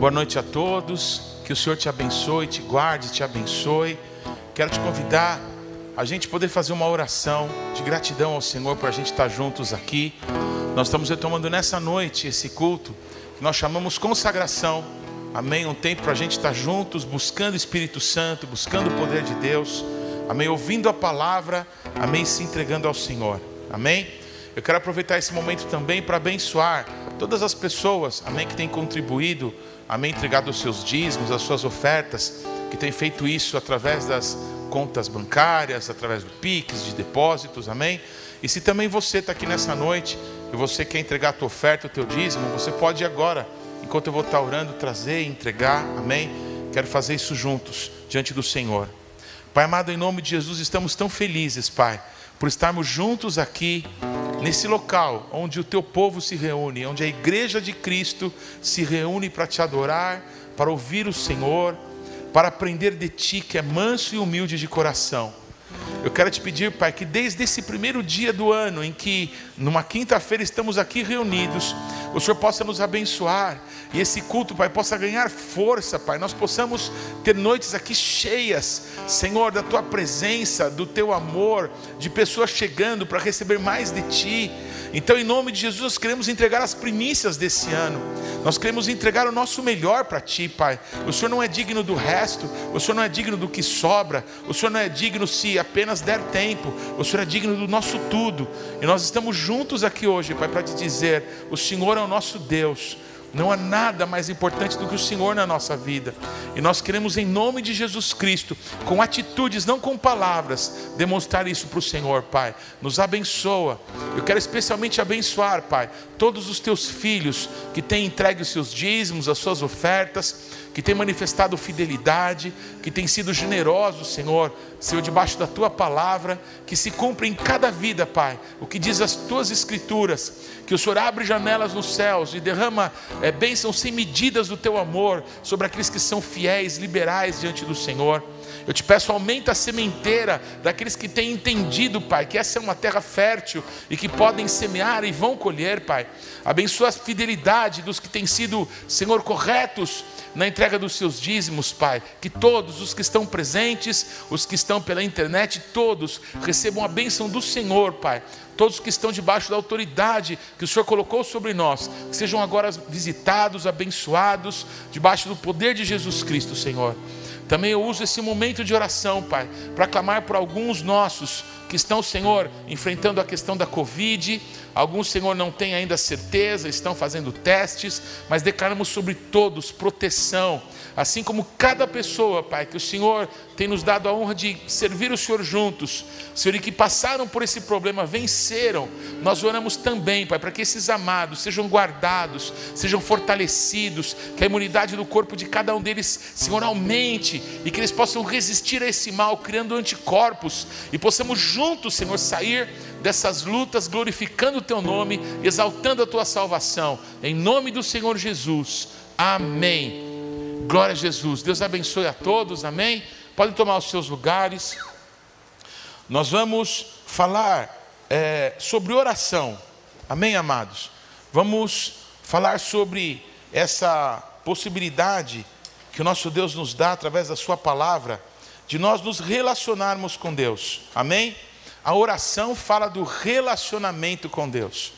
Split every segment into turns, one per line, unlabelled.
Boa noite a todos. Que o Senhor te abençoe, te guarde, te abençoe. Quero te convidar a gente poder fazer uma oração de gratidão ao Senhor por a gente estar juntos aqui. Nós estamos retomando nessa noite esse culto que nós chamamos consagração. Amém? Um tempo para a gente estar juntos, buscando o Espírito Santo, buscando o poder de Deus. Amém? Ouvindo a palavra. Amém? Se entregando ao Senhor. Amém? Eu quero aproveitar esse momento também para abençoar todas as pessoas, amém, que têm contribuído, amém, entregado os seus dízimos, as suas ofertas, que têm feito isso através das contas bancárias, através do Pix, de depósitos, amém? E se também você está aqui nessa noite e você quer entregar a tua oferta, o teu dízimo, você pode agora, enquanto eu vou estar orando, trazer e entregar, amém? Quero fazer isso juntos, diante do Senhor. Pai amado, em nome de Jesus, estamos tão felizes, Pai, por estarmos juntos aqui, nesse local onde o teu povo se reúne, onde a igreja de Cristo se reúne para te adorar, para ouvir o Senhor, para aprender de ti, que é manso e humilde de coração. Eu quero te pedir, Pai, que desde esse primeiro dia do ano, em que numa quinta-feira estamos aqui reunidos, o Senhor possa nos abençoar e esse culto, Pai, possa ganhar força, Pai. Nós possamos ter noites aqui cheias, Senhor, da tua presença, do teu amor, de pessoas chegando para receber mais de ti. Então, em nome de Jesus, nós queremos entregar as primícias desse ano. Nós queremos entregar o nosso melhor para Ti, Pai. O Senhor não é digno do resto, o Senhor não é digno do que sobra, o Senhor não é digno se apenas der tempo, o Senhor é digno do nosso tudo. E nós estamos juntos aqui hoje, Pai, para te dizer: o Senhor é o nosso Deus. Não há nada mais importante do que o Senhor na nossa vida. E nós queremos, em nome de Jesus Cristo, com atitudes, não com palavras, demonstrar isso para o Senhor, Pai. Nos abençoa. Eu quero especialmente abençoar, Pai, todos os teus filhos que têm entregue os seus dízimos, as suas ofertas, que têm manifestado fidelidade, que têm sido generosos, Senhor, Senhor, debaixo da tua palavra, que se cumpra em cada vida, Pai, o que diz as tuas escrituras, que o Senhor abre janelas nos céus e derrama é, bênçãos sem medidas do teu amor sobre aqueles que são fiéis, liberais diante do Senhor. Eu te peço, aumenta a sementeira daqueles que têm entendido, Pai, que essa é uma terra fértil e que podem semear e vão colher, Pai. Abençoa a fidelidade dos que têm sido, Senhor, corretos na entrega dos seus dízimos, Pai. Que todos os que estão presentes, os que estão pela internet, todos recebam a bênção do Senhor, Pai. Todos que estão debaixo da autoridade que o Senhor colocou sobre nós, que sejam agora visitados, abençoados, debaixo do poder de Jesus Cristo, Senhor. Também eu uso esse momento de oração, Pai, para clamar por alguns nossos que estão, Senhor, enfrentando a questão da Covid. Alguns, Senhor, não têm ainda certeza, estão fazendo testes, mas declaramos sobre todos proteção, assim como cada pessoa, Pai, que o Senhor tem nos dado a honra de servir o Senhor juntos, Senhor, e que passaram por esse problema, venceram. Nós oramos também, Pai, para que esses amados sejam guardados, sejam fortalecidos, que a imunidade do corpo de cada um deles, Senhor, aumente e que eles possam resistir a esse mal, criando anticorpos. E possamos juntos, Senhor, sair dessas lutas glorificando o teu nome, exaltando a tua salvação. Em nome do Senhor Jesus. Amém. Glória a Jesus. Deus abençoe a todos. Amém. Podem tomar os seus lugares. Nós vamos falar é, sobre oração. Amém, amados? Vamos falar sobre essa possibilidade que o nosso Deus nos dá através da Sua palavra, de nós nos relacionarmos com Deus. Amém? A oração fala do relacionamento com Deus.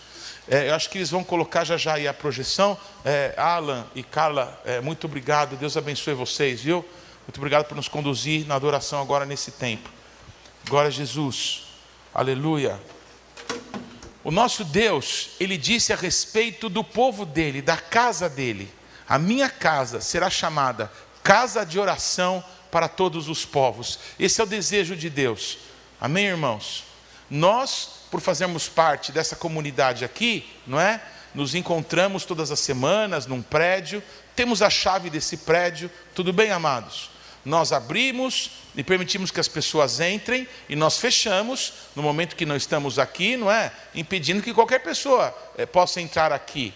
É, eu acho que eles vão colocar já já aí a projeção. É, Alan e Carla, é, muito obrigado. Deus abençoe vocês, viu? Muito obrigado por nos conduzir na adoração agora nesse tempo. Glória a Jesus. Aleluia. O nosso Deus, ele disse a respeito do povo dele, da casa dele: A minha casa será chamada casa de oração para todos os povos. Esse é o desejo de Deus. Amém, irmãos? Nós, por fazermos parte dessa comunidade aqui, não é? Nos encontramos todas as semanas num prédio, temos a chave desse prédio, tudo bem, amados? Nós abrimos e permitimos que as pessoas entrem e nós fechamos no momento que não estamos aqui, não é? Impedindo que qualquer pessoa eh, possa entrar aqui.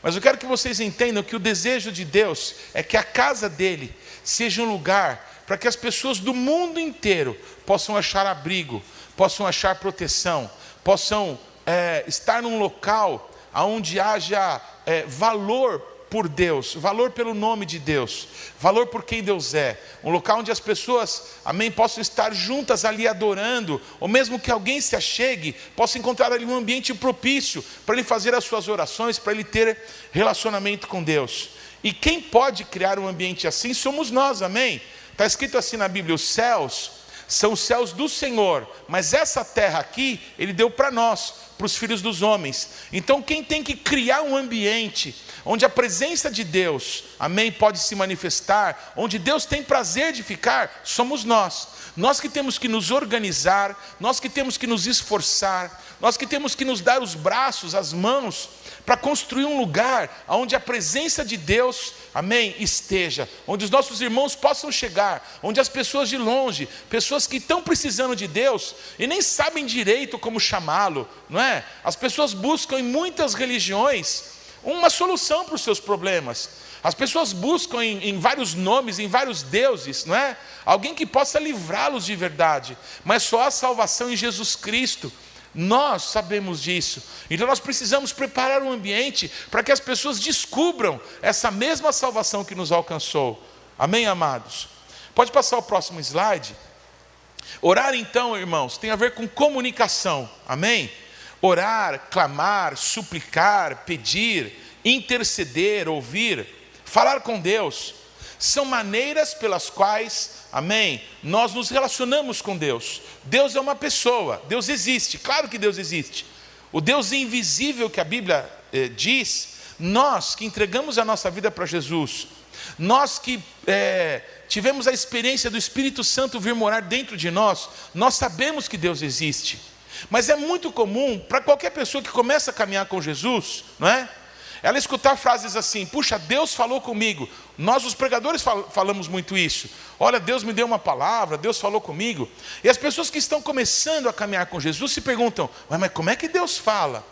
Mas eu quero que vocês entendam que o desejo de Deus é que a casa dele seja um lugar para que as pessoas do mundo inteiro possam achar abrigo, possam achar proteção, possam é, estar num local onde haja é, valor por Deus, valor pelo nome de Deus, valor por quem Deus é, um local onde as pessoas, amém, possam estar juntas ali adorando, ou mesmo que alguém se achegue, possa encontrar ali um ambiente propício para ele fazer as suas orações, para ele ter relacionamento com Deus. E quem pode criar um ambiente assim somos nós, amém? Está escrito assim na Bíblia: os céus são os céus do Senhor, mas essa terra aqui, Ele deu para nós, para os filhos dos homens. Então, quem tem que criar um ambiente onde a presença de Deus, amém, pode se manifestar, onde Deus tem prazer de ficar, somos nós. Nós que temos que nos organizar, nós que temos que nos esforçar, nós que temos que nos dar os braços, as mãos, para construir um lugar onde a presença de Deus, amém, esteja, onde os nossos irmãos possam chegar, onde as pessoas de longe, pessoas que estão precisando de Deus e nem sabem direito como chamá-lo, não é? As pessoas buscam em muitas religiões uma solução para os seus problemas. As pessoas buscam em, em, vários nomes, em vários deuses, não é? Alguém que possa livrá-los de verdade, mas só há salvação em Jesus Cristo. Nós sabemos disso. Então nós precisamos preparar um ambiente para que as pessoas descubram essa mesma salvação que nos alcançou. Amém, amados? Pode passar o próximo slide. Orar, então, irmãos, tem a ver com comunicação. Amém? Orar, clamar, suplicar, pedir, interceder, ouvir, falar com Deus, são maneiras pelas quais Amém? Nós nos relacionamos com Deus. Deus é uma pessoa, Deus existe, claro que Deus existe. O Deus invisível que a Bíblia eh, diz, nós que entregamos a nossa vida para Jesus, nós que eh, tivemos a experiência do Espírito Santo vir morar dentro de nós, nós sabemos que Deus existe. Mas é muito comum para qualquer pessoa que começa a caminhar com Jesus, não é? Ela escutar frases assim: puxa, Deus falou comigo. Nós, os pregadores, fal falamos muito isso. Olha, Deus me deu uma palavra, Deus falou comigo. E as pessoas que estão começando a caminhar com Jesus se perguntam: mas como é que Deus fala?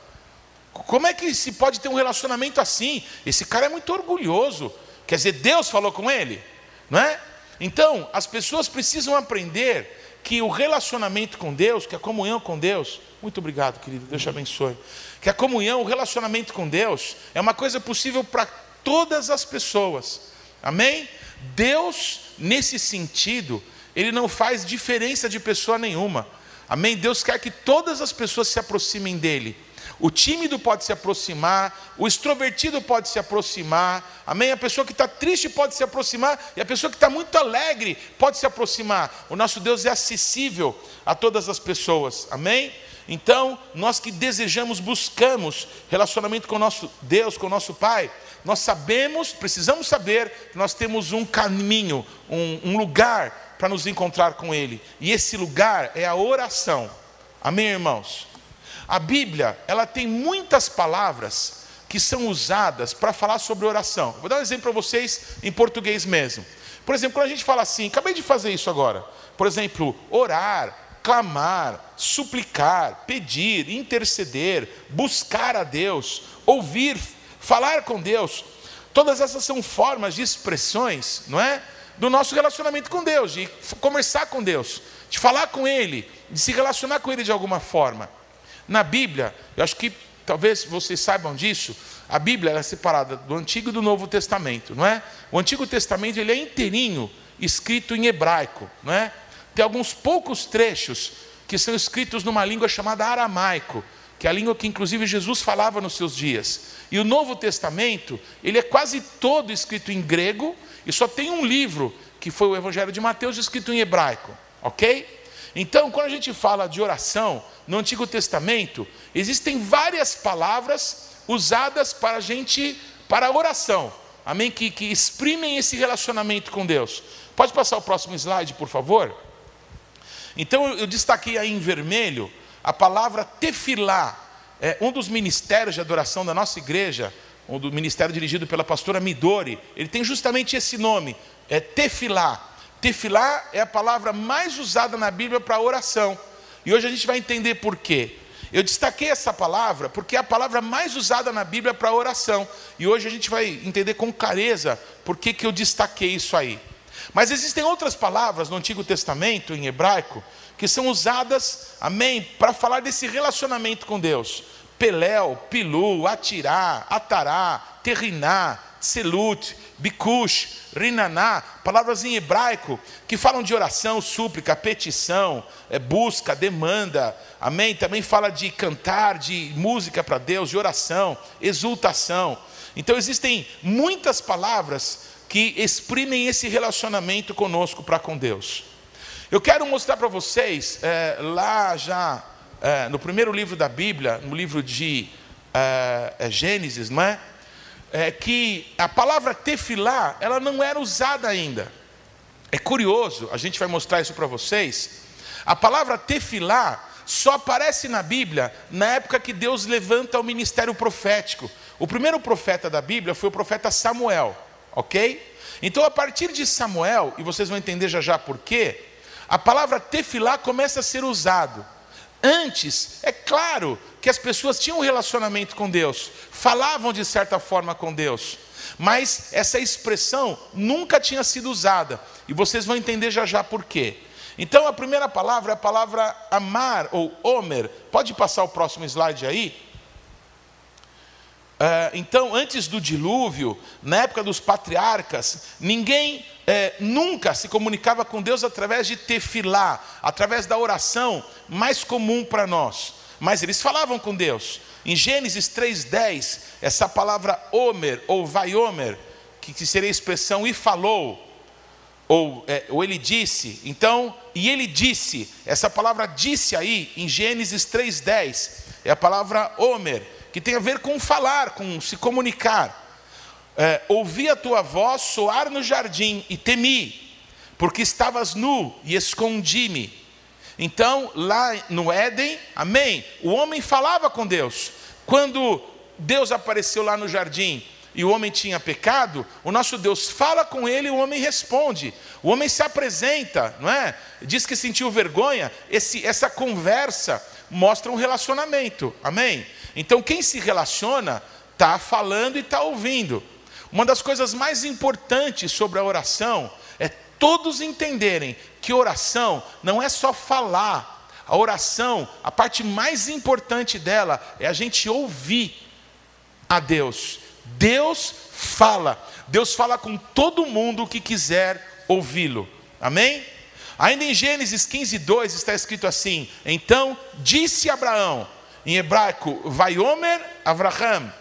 Como é que se pode ter um relacionamento assim? Esse cara é muito orgulhoso. Quer dizer, Deus falou com ele, não é? Então, as pessoas precisam aprender que o relacionamento com Deus, que a comunhão com Deus, muito obrigado, querido, Deus te abençoe que a comunhão, o relacionamento com Deus é uma coisa possível para todas as pessoas. Amém? Deus, nesse sentido, ele não faz diferença de pessoa nenhuma. Amém? Deus quer que todas as pessoas se aproximem dele. O tímido pode se aproximar, o extrovertido pode se aproximar, amém? A pessoa que está triste pode se aproximar, e a pessoa que está muito alegre pode se aproximar. O nosso Deus é acessível a todas as pessoas, amém? Então, nós que desejamos, buscamos relacionamento com o nosso Deus, com o nosso Pai, nós sabemos, precisamos saber que nós temos um caminho, um, um lugar para nos encontrar com Ele. E esse lugar é a oração. Amém, irmãos? A Bíblia, ela tem muitas palavras que são usadas para falar sobre oração. Vou dar um exemplo para vocês em português mesmo. Por exemplo, quando a gente fala assim, acabei de fazer isso agora. Por exemplo, orar, clamar, suplicar, pedir, interceder, buscar a Deus, ouvir, falar com Deus. Todas essas são formas de expressões, não é? Do nosso relacionamento com Deus, de conversar com Deus, de falar com Ele, de se relacionar com Ele de alguma forma. Na Bíblia, eu acho que talvez vocês saibam disso, a Bíblia é separada do Antigo e do Novo Testamento, não é? O Antigo Testamento ele é inteirinho escrito em hebraico, não é? Tem alguns poucos trechos que são escritos numa língua chamada aramaico, que é a língua que inclusive Jesus falava nos seus dias. E o Novo Testamento, ele é quase todo escrito em grego, e só tem um livro, que foi o Evangelho de Mateus, escrito em hebraico, ok? Então, quando a gente fala de oração, no Antigo Testamento, existem várias palavras usadas para a gente, para a oração, amém? Que, que exprimem esse relacionamento com Deus. Pode passar o próximo slide, por favor? Então eu destaquei aí em vermelho a palavra tefilá, é um dos ministérios de adoração da nossa igreja, um do ministério dirigido pela pastora Midori, ele tem justamente esse nome, é tefilá. Tefilá é a palavra mais usada na Bíblia para oração. E hoje a gente vai entender por quê. Eu destaquei essa palavra porque é a palavra mais usada na Bíblia para oração. E hoje a gente vai entender com clareza por que, que eu destaquei isso aí. Mas existem outras palavras no Antigo Testamento, em hebraico, que são usadas, amém, para falar desse relacionamento com Deus. Peléu, Pilu, Atirá, Atará, Terriná, Selut, Bikush, Rinaná, palavras em hebraico que falam de oração, súplica, petição, é, busca, demanda, amém? Também fala de cantar, de música para Deus, de oração, exultação. Então existem muitas palavras que exprimem esse relacionamento conosco para com Deus. Eu quero mostrar para vocês, é, lá já é, no primeiro livro da Bíblia, no livro de é Gênesis, não é? É? Que a palavra tefilá, ela não era usada ainda. É curioso, a gente vai mostrar isso para vocês. A palavra tefilá só aparece na Bíblia na época que Deus levanta o ministério profético. O primeiro profeta da Bíblia foi o profeta Samuel, ok? Então, a partir de Samuel, e vocês vão entender já já por quê, a palavra tefilá começa a ser usado. Antes, é claro que as pessoas tinham um relacionamento com Deus, falavam de certa forma com Deus, mas essa expressão nunca tinha sido usada, e vocês vão entender já já por quê. Então a primeira palavra é a palavra amar ou omer. Pode passar o próximo slide aí? Uh, então, antes do dilúvio, na época dos patriarcas, ninguém é, nunca se comunicava com Deus através de tefilá, através da oração mais comum para nós. Mas eles falavam com Deus. Em Gênesis 3,10, essa palavra Omer ou Vaiomer, que, que seria a expressão e falou, ou, é, ou ele disse, então, e ele disse, essa palavra disse aí, em Gênesis 3,10, é a palavra Omer que tem a ver com falar, com se comunicar. É, ouvi a tua voz soar no jardim e temi, porque estavas nu e escondi-me. Então, lá no Éden, amém, o homem falava com Deus. Quando Deus apareceu lá no jardim e o homem tinha pecado, o nosso Deus fala com ele e o homem responde. O homem se apresenta, não é? Diz que sentiu vergonha. Esse, essa conversa mostra um relacionamento, amém? Então, quem se relaciona está falando e está ouvindo. Uma das coisas mais importantes sobre a oração é todos entenderem que oração não é só falar. A oração, a parte mais importante dela é a gente ouvir a Deus. Deus fala. Deus fala com todo mundo que quiser ouvi-lo. Amém? Ainda em Gênesis 15, 2 está escrito assim: Então disse Abraão, em hebraico, Vaiomer Avraham,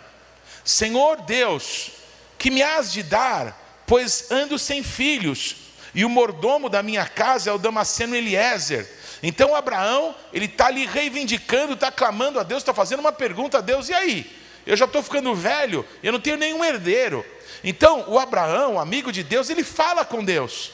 Senhor Deus, que me has de dar, pois ando sem filhos, e o mordomo da minha casa é o Damasceno Eliezer. Então Abraão, ele está ali reivindicando, está clamando a Deus, está fazendo uma pergunta a Deus, e aí? Eu já estou ficando velho, eu não tenho nenhum herdeiro. Então, o Abraão, amigo de Deus, ele fala com Deus.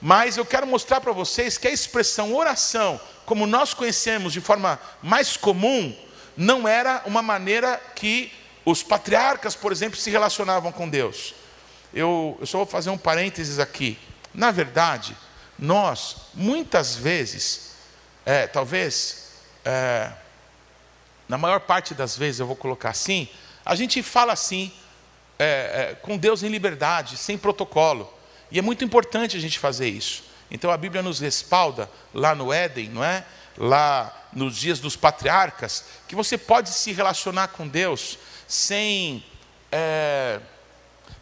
Mas eu quero mostrar para vocês que a expressão oração como nós conhecemos de forma mais comum, não era uma maneira que os patriarcas, por exemplo, se relacionavam com Deus. Eu, eu só vou fazer um parênteses aqui. Na verdade, nós, muitas vezes, é, talvez, é, na maior parte das vezes, eu vou colocar assim, a gente fala assim, é, é com Deus em liberdade, sem protocolo. E é muito importante a gente fazer isso. Então a Bíblia nos respalda lá no Éden, não é? Lá nos dias dos patriarcas, que você pode se relacionar com Deus sem, é,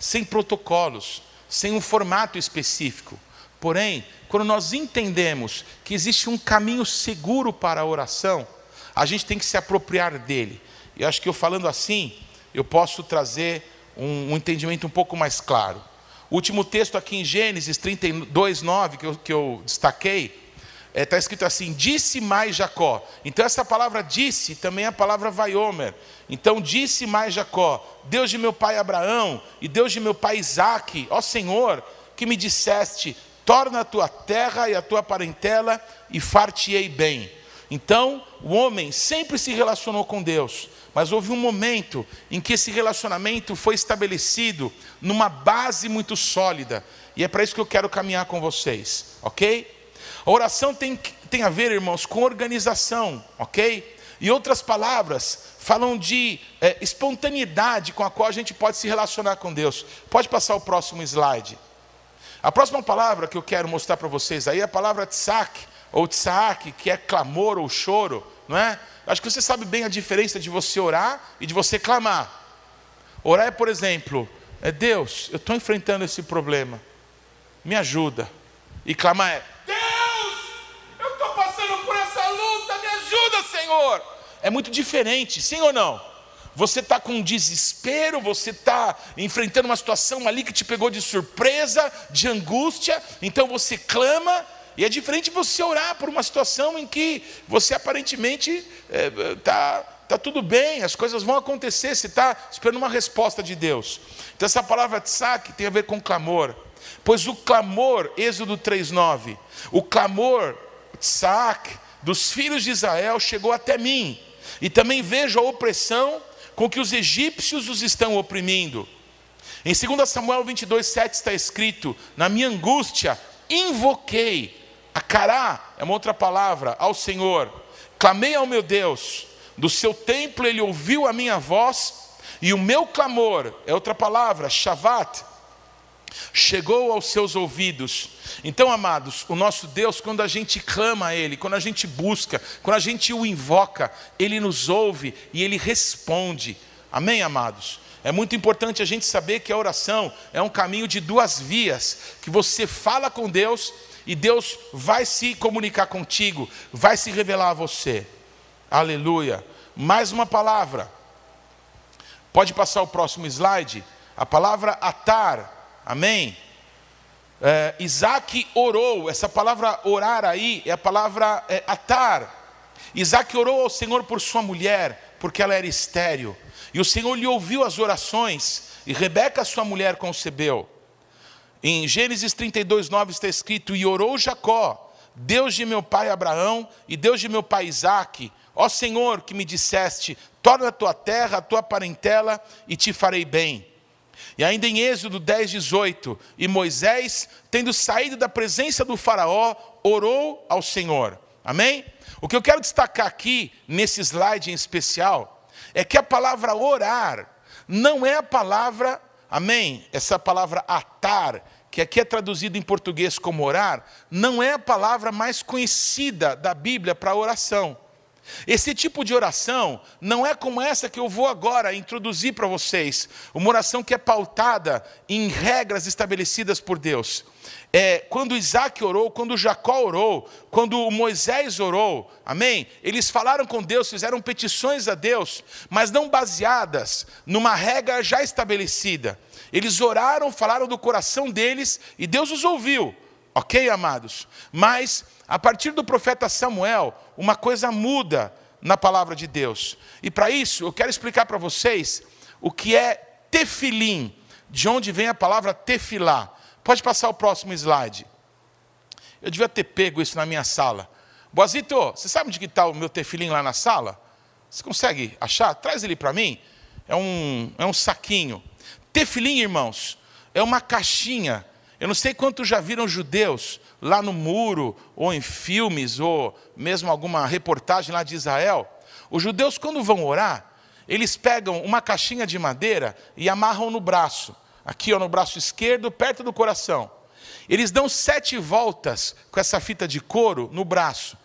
sem protocolos, sem um formato específico. Porém, quando nós entendemos que existe um caminho seguro para a oração, a gente tem que se apropriar dele. E acho que eu falando assim, eu posso trazer um, um entendimento um pouco mais claro. O último texto aqui em Gênesis 32, 9, que eu, que eu destaquei, está é, tá escrito assim: disse mais Jacó. Então, essa palavra disse também é a palavra vaiomer. Então, disse mais Jacó: Deus de meu pai Abraão e Deus de meu pai Isaque, ó Senhor, que me disseste: torna a tua terra e a tua parentela e far-te-ei bem. Então, o homem sempre se relacionou com Deus, mas houve um momento em que esse relacionamento foi estabelecido numa base muito sólida, e é para isso que eu quero caminhar com vocês, ok? A oração tem, tem a ver, irmãos, com organização, ok? E outras palavras falam de é, espontaneidade com a qual a gente pode se relacionar com Deus. Pode passar o próximo slide. A próxima palavra que eu quero mostrar para vocês aí é a palavra tsak, ou tsaak, que é clamor ou choro, não é? Acho que você sabe bem a diferença de você orar e de você clamar. Orar é, por exemplo, é Deus, eu estou enfrentando esse problema, me ajuda. E clamar é: Senhor. É muito diferente, sim ou não? Você está com desespero, você está enfrentando uma situação ali que te pegou de surpresa, de angústia, então você clama, e é diferente você orar por uma situação em que você aparentemente está é, tá, tudo bem, as coisas vão acontecer, você está esperando uma resposta de Deus. Então essa palavra tsak tem a ver com clamor. Pois o clamor, Êxodo 3,9, o clamor tsak dos filhos de Israel chegou até mim, e também vejo a opressão com que os egípcios os estão oprimindo. Em 2 Samuel 22, 7 está escrito: Na minha angústia invoquei, a cará é uma outra palavra, ao Senhor, clamei ao meu Deus, do seu templo ele ouviu a minha voz, e o meu clamor, é outra palavra, shavat, chegou aos seus ouvidos. Então, amados, o nosso Deus, quando a gente clama a Ele, quando a gente busca, quando a gente o invoca, Ele nos ouve e Ele responde. Amém, amados? É muito importante a gente saber que a oração é um caminho de duas vias, que você fala com Deus e Deus vai se comunicar contigo, vai se revelar a você. Aleluia. Mais uma palavra. Pode passar o próximo slide? A palavra atar Amém? É, Isaac orou, essa palavra orar aí é a palavra é, atar. Isaac orou ao Senhor por sua mulher, porque ela era estéril. E o Senhor lhe ouviu as orações, e Rebeca, sua mulher, concebeu. Em Gênesis 32, 9 está escrito: E orou Jacó, Deus de meu pai Abraão e Deus de meu pai Isaque, ó Senhor, que me disseste: torna a tua terra, a tua parentela, e te farei bem. E ainda em Êxodo 10, 18, e Moisés, tendo saído da presença do Faraó, orou ao Senhor. Amém? O que eu quero destacar aqui, nesse slide em especial, é que a palavra orar não é a palavra, amém? Essa palavra atar, que aqui é traduzido em português como orar, não é a palavra mais conhecida da Bíblia para oração. Esse tipo de oração não é como essa que eu vou agora introduzir para vocês, uma oração que é pautada em regras estabelecidas por Deus. É, quando Isaac orou, quando Jacó orou, quando Moisés orou, amém? Eles falaram com Deus, fizeram petições a Deus, mas não baseadas numa regra já estabelecida. Eles oraram, falaram do coração deles e Deus os ouviu. Ok, amados? Mas, a partir do profeta Samuel, uma coisa muda na palavra de Deus. E para isso, eu quero explicar para vocês o que é tefilim, de onde vem a palavra tefilá. Pode passar o próximo slide. Eu devia ter pego isso na minha sala. Boazito, você sabe onde está o meu tefilim lá na sala? Você consegue achar? Traz ele para mim. É um, é um saquinho. Tefilim, irmãos, é uma caixinha eu não sei quantos já viram judeus lá no muro, ou em filmes, ou mesmo alguma reportagem lá de Israel. Os judeus, quando vão orar, eles pegam uma caixinha de madeira e amarram no braço, aqui ó, no braço esquerdo, perto do coração. Eles dão sete voltas com essa fita de couro no braço,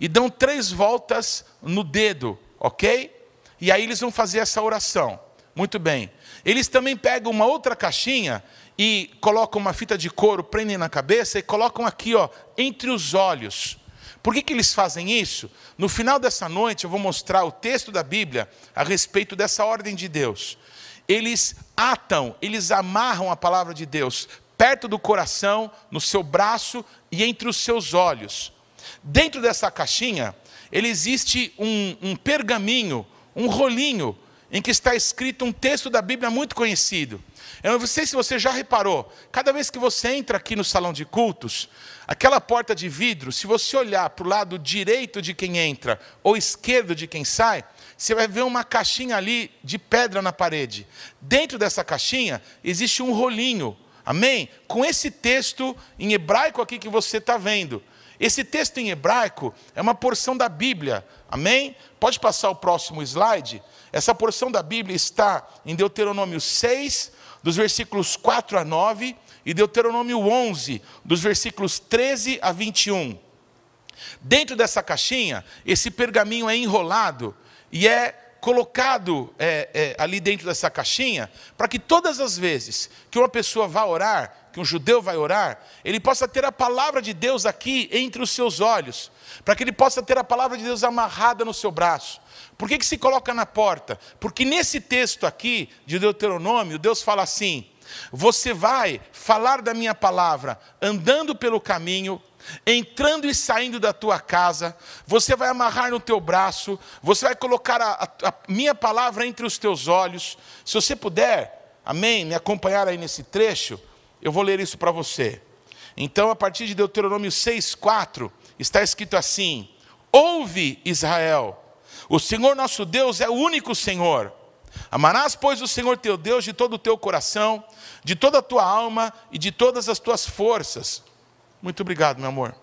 e dão três voltas no dedo, ok? E aí eles vão fazer essa oração. Muito bem. Eles também pegam uma outra caixinha e colocam uma fita de couro, prendem na cabeça e colocam aqui, ó, entre os olhos. Por que, que eles fazem isso? No final dessa noite eu vou mostrar o texto da Bíblia a respeito dessa ordem de Deus. Eles atam, eles amarram a palavra de Deus perto do coração, no seu braço e entre os seus olhos. Dentro dessa caixinha, ele existe um, um pergaminho, um rolinho, em que está escrito um texto da Bíblia muito conhecido. Eu não sei se você já reparou, cada vez que você entra aqui no salão de cultos, aquela porta de vidro, se você olhar para o lado direito de quem entra ou esquerdo de quem sai, você vai ver uma caixinha ali de pedra na parede. Dentro dessa caixinha existe um rolinho, amém? Com esse texto em hebraico aqui que você está vendo. Esse texto em hebraico é uma porção da Bíblia, amém? Pode passar o próximo slide? Essa porção da Bíblia está em Deuteronômio 6, dos versículos 4 a 9, e Deuteronômio 11, dos versículos 13 a 21. Dentro dessa caixinha, esse pergaminho é enrolado e é colocado é, é, ali dentro dessa caixinha, para que todas as vezes que uma pessoa vai orar, que um judeu vai orar, ele possa ter a palavra de Deus aqui entre os seus olhos, para que ele possa ter a palavra de Deus amarrada no seu braço. Por que, que se coloca na porta? Porque nesse texto aqui de Deuteronômio, Deus fala assim: você vai falar da minha palavra andando pelo caminho, entrando e saindo da tua casa, você vai amarrar no teu braço, você vai colocar a, a, a, minha palavra entre os teus olhos. Se você puder, amém, me acompanhar aí nesse trecho, eu vou ler isso para você. Então, a partir de Deuteronômio 6,4, está escrito assim: Ouve, Israel, o Senhor nosso Deus é o único Senhor. Amarás, pois, o Senhor teu Deus de todo o teu coração, de toda a tua alma e de todas as tuas forças. Muito obrigado, meu amor.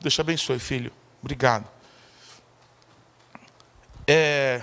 Deus te abençoe, filho. Obrigado. É...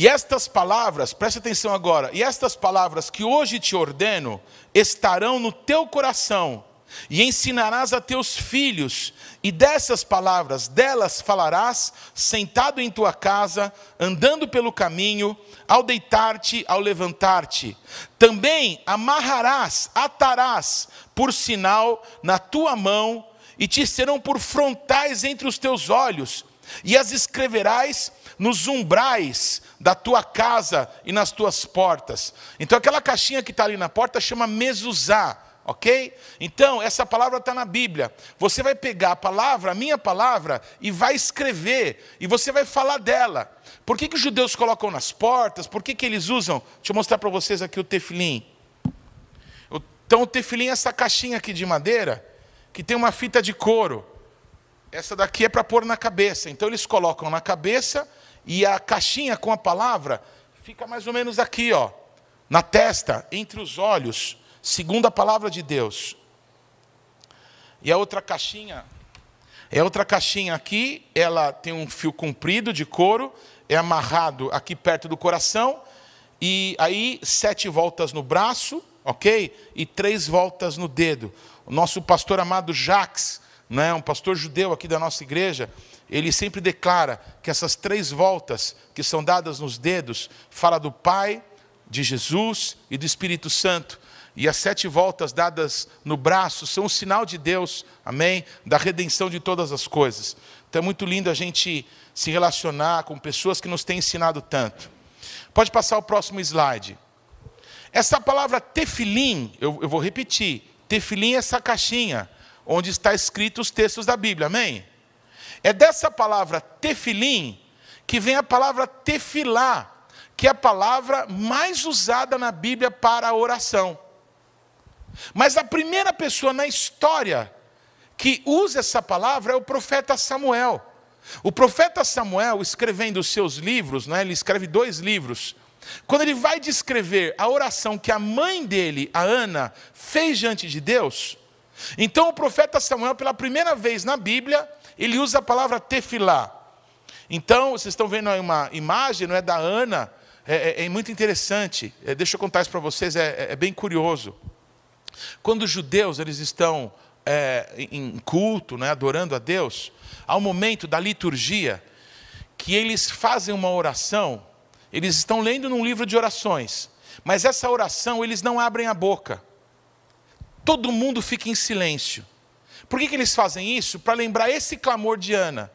E estas palavras, preste atenção agora, e estas palavras que hoje te ordeno estarão no teu coração, e ensinarás a teus filhos, e dessas palavras, delas falarás, sentado em tua casa, andando pelo caminho, ao deitar-te, ao levantar-te. Também amarrarás, atarás, por sinal na tua mão, e te serão por frontais entre os teus olhos, e as escreverás nos umbrais da tua casa e nas tuas portas. Então aquela caixinha que está ali na porta chama mezuzá ok? Então, essa palavra está na Bíblia. Você vai pegar a palavra, a minha palavra, e vai escrever, e você vai falar dela. Por que, que os judeus colocam nas portas? Por que, que eles usam? Deixa eu mostrar para vocês aqui o tefilim. Então, o tefilim é essa caixinha aqui de madeira, que tem uma fita de couro. Essa daqui é para pôr na cabeça. Então, eles colocam na cabeça, e a caixinha com a palavra fica mais ou menos aqui, ó, na testa, entre os olhos segundo a palavra de Deus. E a outra caixinha, é outra caixinha aqui, ela tem um fio comprido de couro, é amarrado aqui perto do coração, e aí sete voltas no braço, ok? E três voltas no dedo. O nosso pastor amado Jacques, né, um pastor judeu aqui da nossa igreja, ele sempre declara que essas três voltas que são dadas nos dedos, fala do Pai, de Jesus e do Espírito Santo. E as sete voltas dadas no braço são um sinal de Deus, amém? Da redenção de todas as coisas. Então é muito lindo a gente se relacionar com pessoas que nos têm ensinado tanto. Pode passar o próximo slide. Essa palavra tefilim, eu, eu vou repetir. Tefilim é essa caixinha onde está escrito os textos da Bíblia, amém? É dessa palavra tefilim que vem a palavra tefilá, que é a palavra mais usada na Bíblia para a oração. Mas a primeira pessoa na história que usa essa palavra é o profeta Samuel. O profeta Samuel, escrevendo os seus livros, né, ele escreve dois livros. Quando ele vai descrever a oração que a mãe dele, a Ana, fez diante de Deus, então o profeta Samuel, pela primeira vez na Bíblia, ele usa a palavra tefilá. Então, vocês estão vendo aí uma imagem, não é da Ana, é, é, é muito interessante. É, deixa eu contar isso para vocês, é, é bem curioso. Quando os judeus eles estão é, em culto, né, adorando a Deus, há um momento da liturgia que eles fazem uma oração, eles estão lendo num livro de orações, mas essa oração eles não abrem a boca. Todo mundo fica em silêncio. Por que, que eles fazem isso? Para lembrar esse clamor de Ana.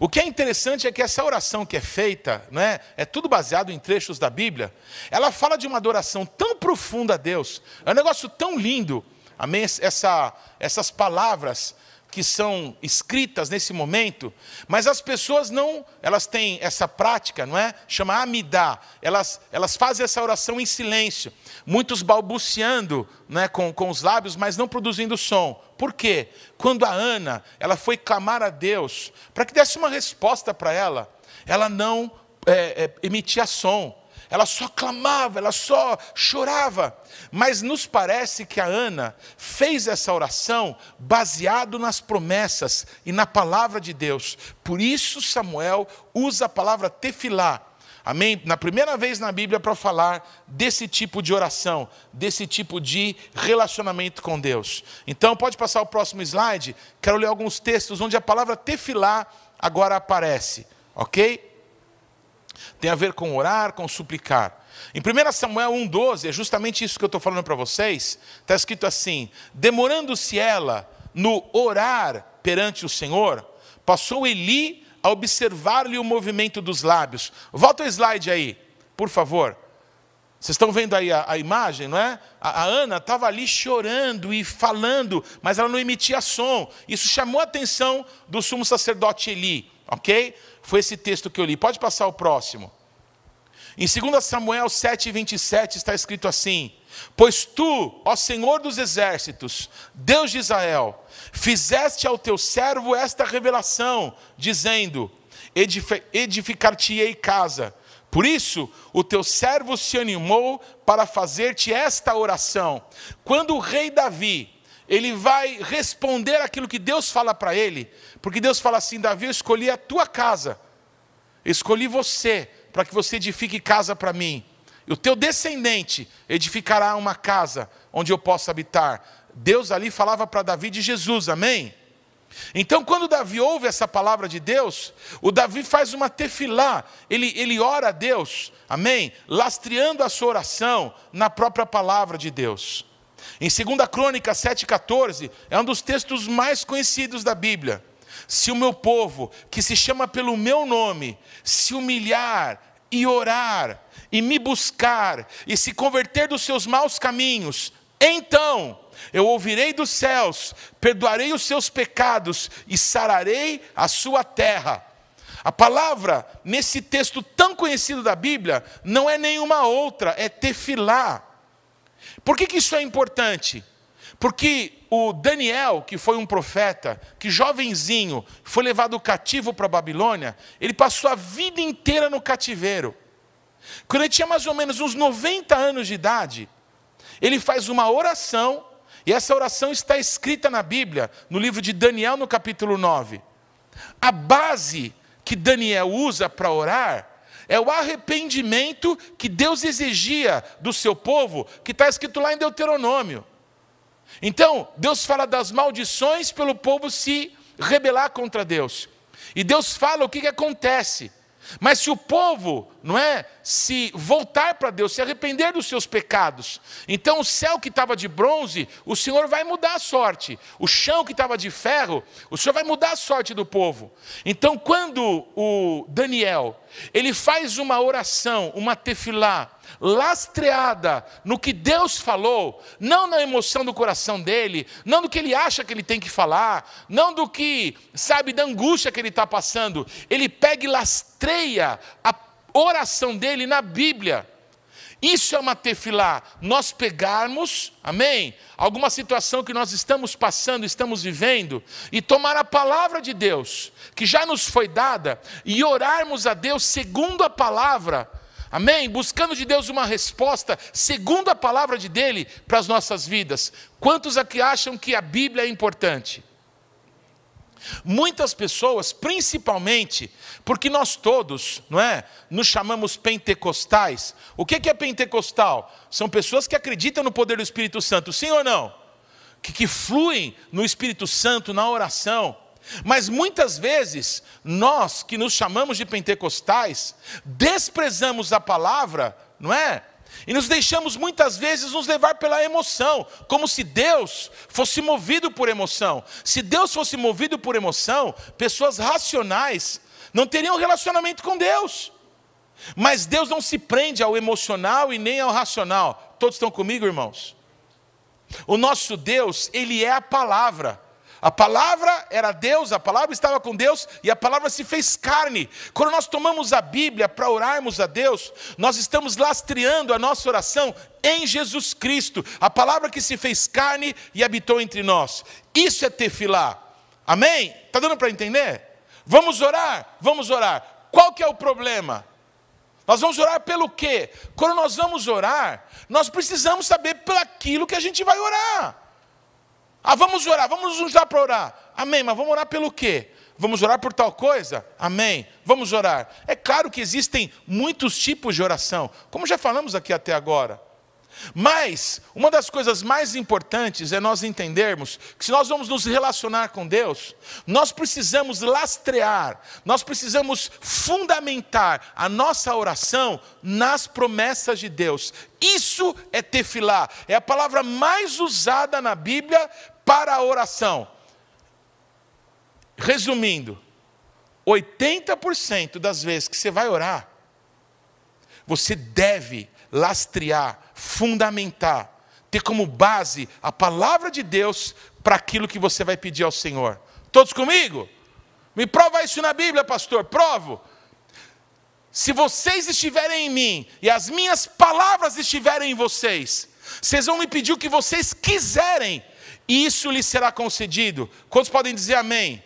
O que é interessante é que essa oração que é feita, né, é tudo baseado em trechos da Bíblia, ela fala de uma adoração tão profunda a Deus, é um negócio tão lindo, amém? Essa, essas palavras que são escritas nesse momento, mas as pessoas não, elas têm essa prática, não é? Chama amidá. Elas, elas fazem essa oração em silêncio, muitos balbuciando né, com, com os lábios, mas não produzindo som. Por quê? Quando a Ana, ela foi clamar a Deus para que desse uma resposta para ela, ela não é, é, emitia som. Ela só clamava, ela só chorava. Mas nos parece que a Ana fez essa oração baseado nas promessas e na palavra de Deus. Por isso Samuel usa a palavra tefilá. Amém? Na primeira vez na Bíblia para falar desse tipo de oração, desse tipo de relacionamento com Deus. Então, pode passar o próximo slide. Quero ler alguns textos onde a palavra tefilá agora aparece, ok? Tem a ver com orar, com suplicar. Em 1 Samuel 1,12, é justamente isso que eu estou falando para vocês. Está escrito assim: demorando-se ela no orar perante o Senhor, passou Eli a observar-lhe o movimento dos lábios. Volta o slide aí, por favor. Vocês estão vendo aí a, a imagem, não é? A, a Ana estava ali chorando e falando, mas ela não emitia som. Isso chamou a atenção do sumo sacerdote Eli, ok? Foi esse texto que eu li. Pode passar o próximo. Em 2 Samuel 7, 27 está escrito assim: Pois tu, ó Senhor dos exércitos, Deus de Israel, fizeste ao teu servo esta revelação, dizendo: Edificar-te-ei casa. Por isso, o teu servo se animou para fazer-te esta oração. Quando o rei Davi, ele vai responder aquilo que Deus fala para ele, porque Deus fala assim: Davi, eu escolhi a tua casa, escolhi você, para que você edifique casa para mim. E o teu descendente edificará uma casa onde eu possa habitar. Deus ali falava para Davi de Jesus, amém? Então, quando Davi ouve essa palavra de Deus, o Davi faz uma tefilá, ele, ele ora a Deus, amém? Lastreando a sua oração na própria palavra de Deus. Em 2 Crônica 7,14, é um dos textos mais conhecidos da Bíblia. Se o meu povo, que se chama pelo meu nome, se humilhar e orar, e me buscar, e se converter dos seus maus caminhos, então eu ouvirei dos céus, perdoarei os seus pecados e sararei a sua terra. A palavra, nesse texto tão conhecido da Bíblia, não é nenhuma outra, é tefilá. Por que, que isso é importante? Porque o Daniel, que foi um profeta, que jovenzinho foi levado cativo para a Babilônia, ele passou a vida inteira no cativeiro. Quando ele tinha mais ou menos uns 90 anos de idade, ele faz uma oração, e essa oração está escrita na Bíblia, no livro de Daniel, no capítulo 9. A base que Daniel usa para orar é o arrependimento que Deus exigia do seu povo, que está escrito lá em Deuteronômio. Então, Deus fala das maldições pelo povo se rebelar contra Deus. E Deus fala o que, que acontece. Mas se o povo, não é, se voltar para Deus, se arrepender dos seus pecados, então o céu que estava de bronze, o Senhor vai mudar a sorte. O chão que estava de ferro, o Senhor vai mudar a sorte do povo. Então, quando o Daniel, ele faz uma oração, uma tefilá, lastreada no que Deus falou, não na emoção do coração dele, não do que ele acha que ele tem que falar, não do que, sabe, da angústia que ele está passando. Ele pega e lastreia a oração dele na Bíblia. Isso é uma tefilá. Nós pegarmos, amém? Alguma situação que nós estamos passando, estamos vivendo, e tomar a palavra de Deus, que já nos foi dada, e orarmos a Deus segundo a palavra, Amém? Buscando de Deus uma resposta segundo a palavra de dele para as nossas vidas. Quantos aqui acham que a Bíblia é importante? Muitas pessoas, principalmente, porque nós todos, não é, nos chamamos pentecostais. O que é pentecostal? São pessoas que acreditam no poder do Espírito Santo, sim ou não? Que, que fluem no Espírito Santo, na oração. Mas muitas vezes, nós que nos chamamos de pentecostais, desprezamos a palavra, não é? E nos deixamos muitas vezes nos levar pela emoção, como se Deus fosse movido por emoção. Se Deus fosse movido por emoção, pessoas racionais não teriam relacionamento com Deus. Mas Deus não se prende ao emocional e nem ao racional. Todos estão comigo, irmãos? O nosso Deus, ele é a palavra. A palavra era Deus, a palavra estava com Deus e a palavra se fez carne. Quando nós tomamos a Bíblia para orarmos a Deus, nós estamos lastreando a nossa oração em Jesus Cristo, a palavra que se fez carne e habitou entre nós. Isso é tefilá. Amém? Está dando para entender? Vamos orar? Vamos orar. Qual que é o problema? Nós vamos orar pelo quê? Quando nós vamos orar, nós precisamos saber pelo aquilo que a gente vai orar. Ah, vamos orar, vamos nos juntar para orar. Amém, mas vamos orar pelo quê? Vamos orar por tal coisa? Amém. Vamos orar. É claro que existem muitos tipos de oração, como já falamos aqui até agora. Mas, uma das coisas mais importantes é nós entendermos que se nós vamos nos relacionar com Deus, nós precisamos lastrear, nós precisamos fundamentar a nossa oração nas promessas de Deus. Isso é tefilá, é a palavra mais usada na Bíblia para a oração. Resumindo, 80% das vezes que você vai orar, você deve lastrear, fundamentar, ter como base a palavra de Deus para aquilo que você vai pedir ao Senhor. Todos comigo? Me prova isso na Bíblia, pastor. Provo. Se vocês estiverem em mim e as minhas palavras estiverem em vocês, vocês vão me pedir o que vocês quiserem, e isso lhes será concedido. Quantos podem dizer amém?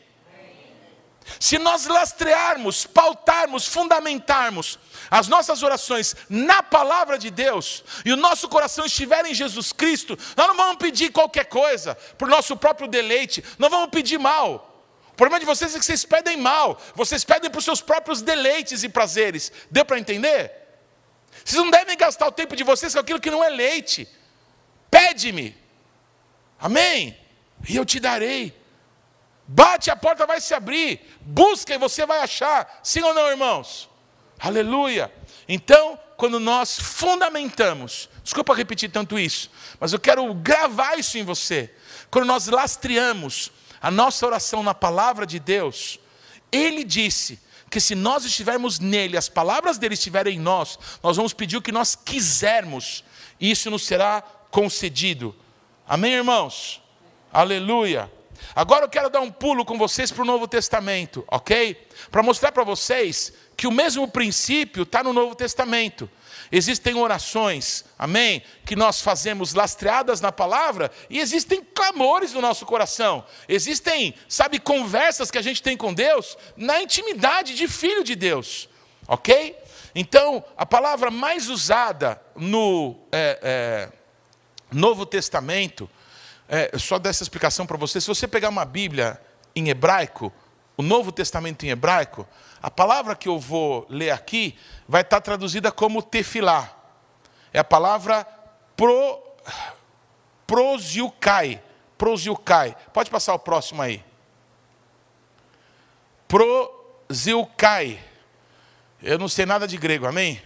Se nós lastrearmos, pautarmos, fundamentarmos as nossas orações na palavra de Deus e o nosso coração estiver em Jesus Cristo, nós não vamos pedir qualquer coisa o nosso próprio deleite, não vamos pedir mal. O problema de vocês é que vocês pedem mal, vocês pedem para os seus próprios deleites e prazeres. Deu para entender? Vocês não devem gastar o tempo de vocês com aquilo que não é leite. Pede-me, amém? E eu te darei. Bate, a porta vai se abrir. Busca e você vai achar. Sim ou não, irmãos? Aleluia. Então, quando nós fundamentamos, desculpa repetir tanto isso, mas eu quero gravar isso em você. Quando nós lastreamos a nossa oração na palavra de Deus, Ele disse que se nós estivermos nele, as palavras dele estiverem em nós, nós vamos pedir o que nós quisermos, e isso nos será concedido. Amém, irmãos? Aleluia. Agora eu quero dar um pulo com vocês para o Novo Testamento, ok? Para mostrar para vocês que o mesmo princípio está no Novo Testamento. Existem orações, amém, que nós fazemos lastreadas na palavra e existem clamores no nosso coração. Existem, sabe, conversas que a gente tem com Deus na intimidade de filho de Deus, ok? Então, a palavra mais usada no é, é, Novo Testamento é, só dessa explicação para você. Se você pegar uma Bíblia em hebraico, o Novo Testamento em hebraico, a palavra que eu vou ler aqui vai estar traduzida como tefilá. É a palavra pro, prosiukai. Prosiukai. Pode passar o próximo aí. Prosiukai. Eu não sei nada de grego, amém?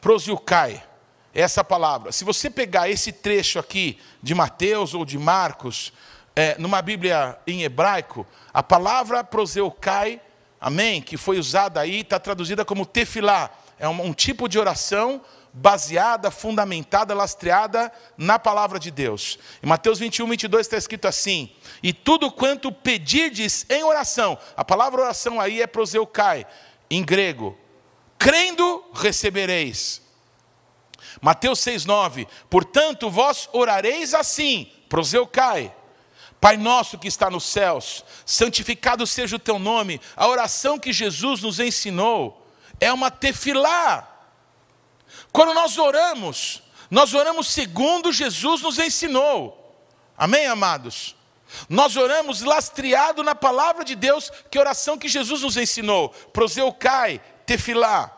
Prosiukai essa palavra. Se você pegar esse trecho aqui de Mateus ou de Marcos, é, numa Bíblia em hebraico, a palavra proseucai, amém, que foi usada aí, está traduzida como tefilá. É um, um tipo de oração baseada, fundamentada, lastreada na palavra de Deus. Em Mateus 21, 22 está escrito assim: E tudo quanto pedirdes em oração, a palavra oração aí é proseucai, em grego, crendo recebereis. Mateus 6,9: Portanto, vós orareis assim, proseucai. Pai nosso que está nos céus, santificado seja o teu nome. A oração que Jesus nos ensinou é uma tefilá. Quando nós oramos, nós oramos segundo Jesus nos ensinou. Amém, amados? Nós oramos lastreado na palavra de Deus, que é oração que Jesus nos ensinou. Proseucai, tefilá.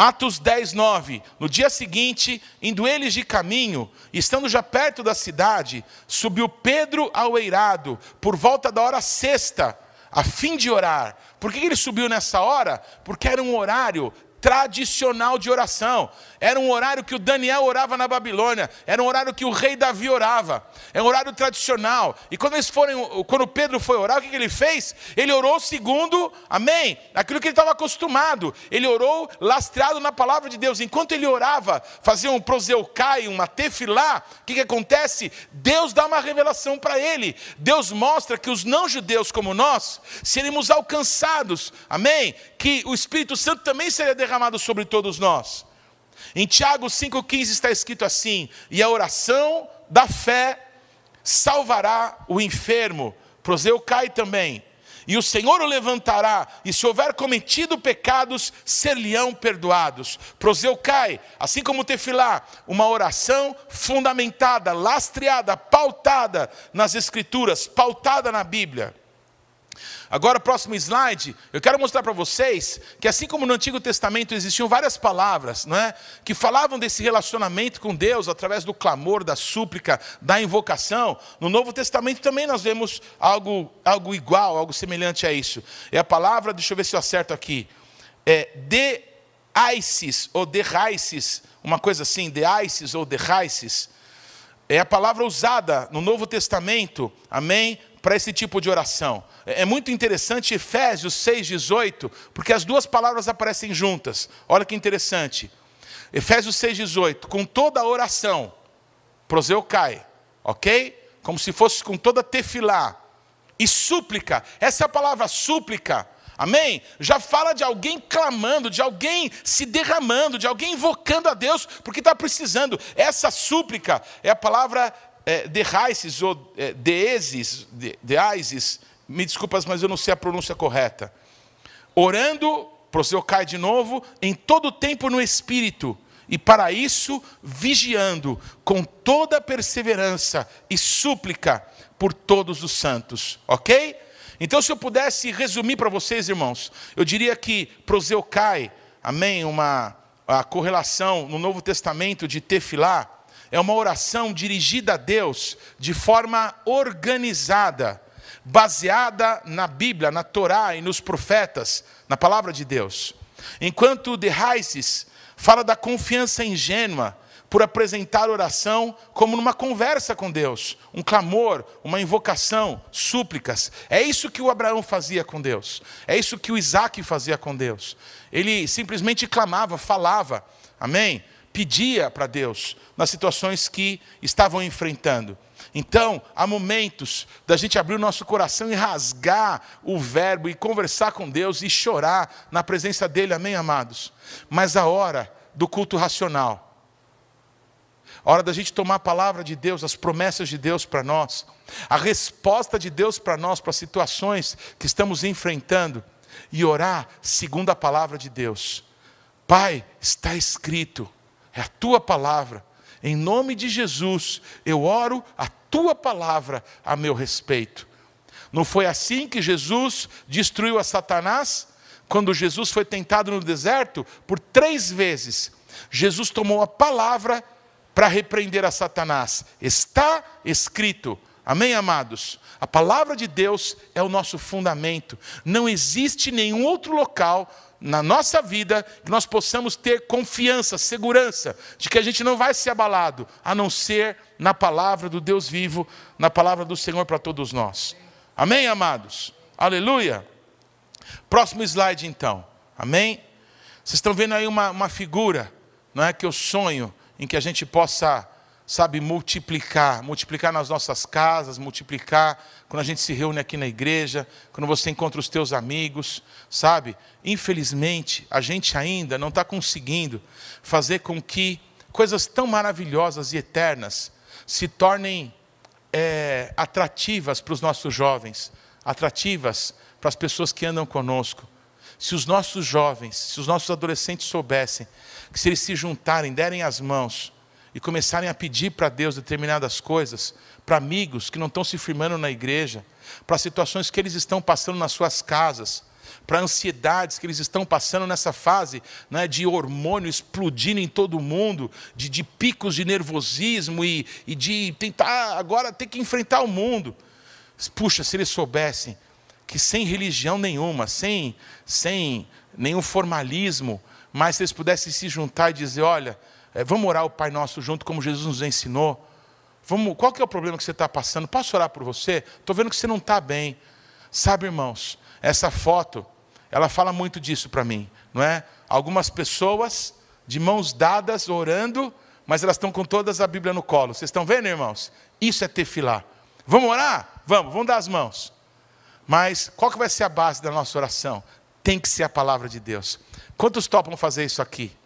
Atos 10, 9. No dia seguinte, indo eles de caminho, estando já perto da cidade, subiu Pedro ao eirado, por volta da hora sexta, a fim de orar. Por que ele subiu nessa hora? Porque era um horário tradicional de oração. Era um horário que o Daniel orava na Babilônia, era um horário que o rei Davi orava. É um horário tradicional. E quando eles foram, quando Pedro foi orar, o que ele fez? Ele orou segundo, amém, aquilo que ele estava acostumado. Ele orou lastreado na palavra de Deus. Enquanto ele orava, fazia um proseucai, uma tefilá, o que, que acontece? Deus dá uma revelação para ele. Deus mostra que os não-judeus como nós, seremos alcançados, amém? Que o Espírito Santo também seria derramado sobre todos nós. Em Tiago 5,15 está escrito assim: E a oração da fé salvará o enfermo. Proseucai também. e o Senhor o levantará, e se houver cometido pecados, ser-lhe-ão perdoados. Proseucai, assim como tefilá, uma oração fundamentada, lastreada, pautada nas Escrituras, pautada na Bíblia. Agora, próximo slide, eu quero mostrar para vocês que assim como no Antigo Testamento existiam várias palavras, não é, que falavam desse relacionamento com Deus através do clamor, da súplica, da invocação, no Novo Testamento também nós vemos algo, algo igual, algo semelhante a isso. É a palavra, deixa eu ver se eu acerto aqui, é de aisis ou de raices, uma coisa assim, de aisis ou de raices, é a palavra usada no Novo Testamento, amém, para esse tipo de oração. É, é muito interessante Efésios 6,18, porque as duas palavras aparecem juntas. Olha que interessante. Efésios 6,18, com toda a oração, proseucai, ok? Como se fosse com toda tefilá. E súplica, essa palavra súplica, amém? Já fala de alguém clamando, de alguém se derramando, de alguém invocando a Deus, porque está precisando. Essa súplica é a palavra é, de raices ou é, deeses, de, de aises, me desculpas, mas eu não sei a pronúncia correta. Orando, cai de novo, em todo tempo no Espírito, e para isso vigiando com toda perseverança e súplica por todos os santos, ok? Então, se eu pudesse resumir para vocês, irmãos, eu diria que proseucai, amém, uma a correlação no Novo Testamento de tefilá, é uma oração dirigida a Deus de forma organizada, baseada na Bíblia, na Torá e nos profetas, na palavra de Deus. Enquanto de Raices fala da confiança ingênua por apresentar oração como numa conversa com Deus, um clamor, uma invocação, súplicas. É isso que o Abraão fazia com Deus. É isso que o Isaac fazia com Deus. Ele simplesmente clamava, falava. Amém? Pedia para Deus nas situações que estavam enfrentando. Então, há momentos da gente abrir o nosso coração e rasgar o verbo e conversar com Deus e chorar na presença dEle, amém, amados? Mas a hora do culto racional, a hora da gente tomar a palavra de Deus, as promessas de Deus para nós, a resposta de Deus para nós, para as situações que estamos enfrentando, e orar segundo a palavra de Deus. Pai, está escrito é a tua palavra. Em nome de Jesus, eu oro a tua palavra a meu respeito. Não foi assim que Jesus destruiu a Satanás? Quando Jesus foi tentado no deserto, por três vezes, Jesus tomou a palavra para repreender a Satanás. Está escrito. Amém, amados? A palavra de Deus é o nosso fundamento. Não existe nenhum outro local na nossa vida que nós possamos ter confiança, segurança de que a gente não vai ser abalado, a não ser na palavra do Deus vivo, na palavra do Senhor para todos nós. Amém, amados? Aleluia. Próximo slide, então. Amém? Vocês estão vendo aí uma, uma figura, não é que eu sonho em que a gente possa sabe, multiplicar, multiplicar nas nossas casas, multiplicar quando a gente se reúne aqui na igreja, quando você encontra os teus amigos, sabe? Infelizmente, a gente ainda não está conseguindo fazer com que coisas tão maravilhosas e eternas se tornem é, atrativas para os nossos jovens, atrativas para as pessoas que andam conosco. Se os nossos jovens, se os nossos adolescentes soubessem que se eles se juntarem, derem as mãos, e começarem a pedir para Deus determinadas coisas, para amigos que não estão se firmando na igreja, para situações que eles estão passando nas suas casas, para ansiedades que eles estão passando nessa fase né, de hormônio explodindo em todo mundo, de, de picos de nervosismo e, e de tentar agora ter que enfrentar o mundo. Puxa, se eles soubessem que sem religião nenhuma, sem, sem nenhum formalismo, mas se eles pudessem se juntar e dizer: olha, é, vamos orar o Pai Nosso junto, como Jesus nos ensinou. Vamos, qual que é o problema que você está passando? Posso orar por você? Estou vendo que você não está bem. Sabe, irmãos, essa foto, ela fala muito disso para mim, não é? Algumas pessoas de mãos dadas orando, mas elas estão com todas a Bíblia no colo. Vocês estão vendo, irmãos? Isso é tefilá. Vamos orar? Vamos, vamos dar as mãos. Mas qual que vai ser a base da nossa oração? Tem que ser a palavra de Deus. Quantos topam fazer isso aqui?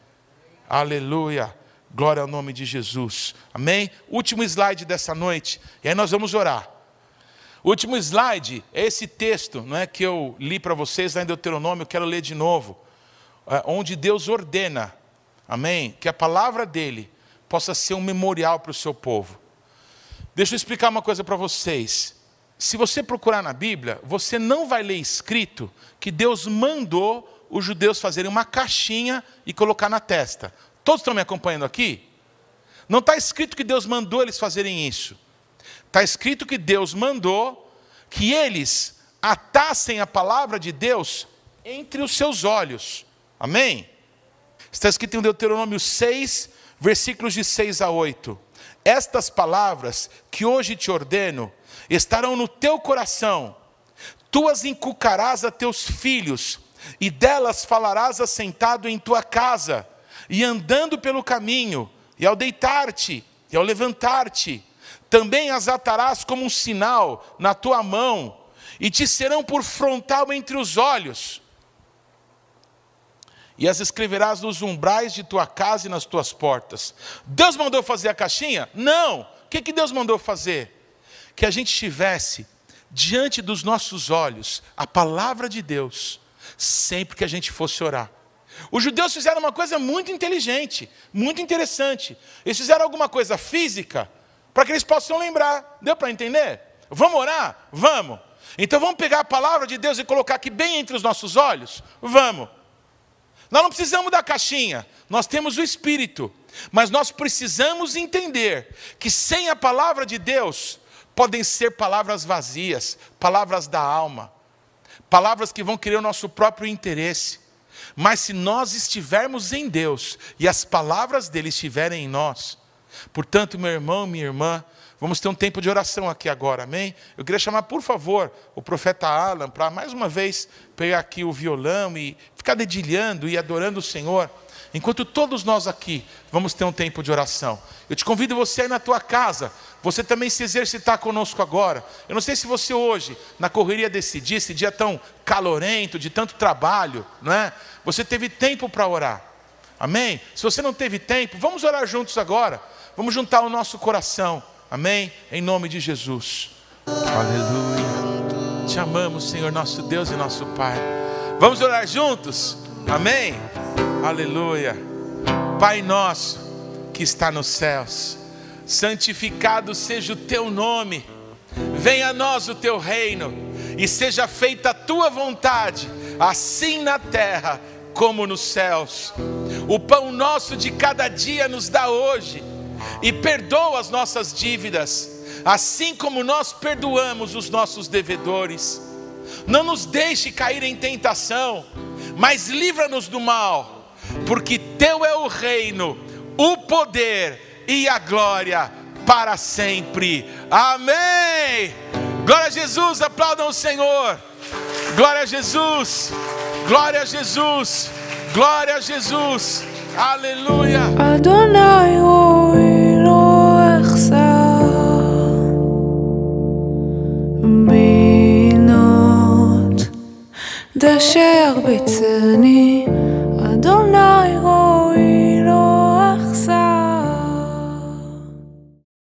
Aleluia. Glória ao nome de Jesus. Amém? Último slide dessa noite. E aí nós vamos orar. Último slide é esse texto, não é que eu li para vocês lá em Deuteronômio, eu quero ler de novo, é, onde Deus ordena, amém, que a palavra dele possa ser um memorial para o seu povo. Deixa eu explicar uma coisa para vocês. Se você procurar na Bíblia, você não vai ler escrito que Deus mandou os judeus fazerem uma caixinha e colocar na testa. Todos estão me acompanhando aqui? Não está escrito que Deus mandou eles fazerem isso. Está escrito que Deus mandou que eles atassem a palavra de Deus entre os seus olhos. Amém? Está escrito em Deuteronômio 6, versículos de 6 a 8. Estas palavras que hoje te ordeno estarão no teu coração, tu as inculcarás a teus filhos, e delas falarás assentado em tua casa, e andando pelo caminho, e ao deitar-te, e ao levantar-te também as atarás como um sinal na tua mão, e te serão por frontal entre os olhos. E as escreverás nos umbrais de tua casa e nas tuas portas. Deus mandou fazer a caixinha? Não. O que, que Deus mandou fazer? Que a gente tivesse diante dos nossos olhos a palavra de Deus, sempre que a gente fosse orar. Os judeus fizeram uma coisa muito inteligente, muito interessante. Eles fizeram alguma coisa física para que eles possam lembrar. Deu para entender? Vamos orar? Vamos. Então vamos pegar a palavra de Deus e colocar aqui bem entre os nossos olhos? Vamos. Nós não precisamos da caixinha, nós temos o Espírito, mas nós precisamos entender que sem a palavra de Deus, podem ser palavras vazias, palavras da alma, palavras que vão querer o nosso próprio interesse. Mas se nós estivermos em Deus e as palavras dele estiverem em nós, Portanto, meu irmão, minha irmã, vamos ter um tempo de oração aqui agora, amém? Eu queria chamar, por favor, o profeta Alan para mais uma vez pegar aqui o violão e ficar dedilhando e adorando o Senhor. Enquanto todos nós aqui vamos ter um tempo de oração. Eu te convido você aí na tua casa, você também se exercitar conosco agora. Eu não sei se você hoje, na correria desse dia, esse dia tão calorento, de tanto trabalho, não é? Você teve tempo para orar. Amém? Se você não teve tempo, vamos orar juntos agora. Vamos juntar o nosso coração. Amém? Em nome de Jesus. Aleluia. Te amamos, Senhor, nosso Deus e nosso Pai. Vamos orar juntos? Amém? Aleluia. Pai nosso que está nos céus, santificado seja o teu nome. Venha a nós o teu reino e seja feita a tua vontade, assim na terra como nos céus. O pão nosso de cada dia nos dá hoje e perdoa as nossas dívidas, assim como nós perdoamos os nossos devedores. Não nos deixe cair em tentação, mas livra-nos do mal, porque teu é o reino, o poder e a glória para sempre. Amém. Glória a Jesus, aplaudam o Senhor. Glória a Jesus. Glória a Jesus. Glória a Jesus. Aleluia.
Adonai roi lo echsar בינות דשא ירביצני אדוני רoi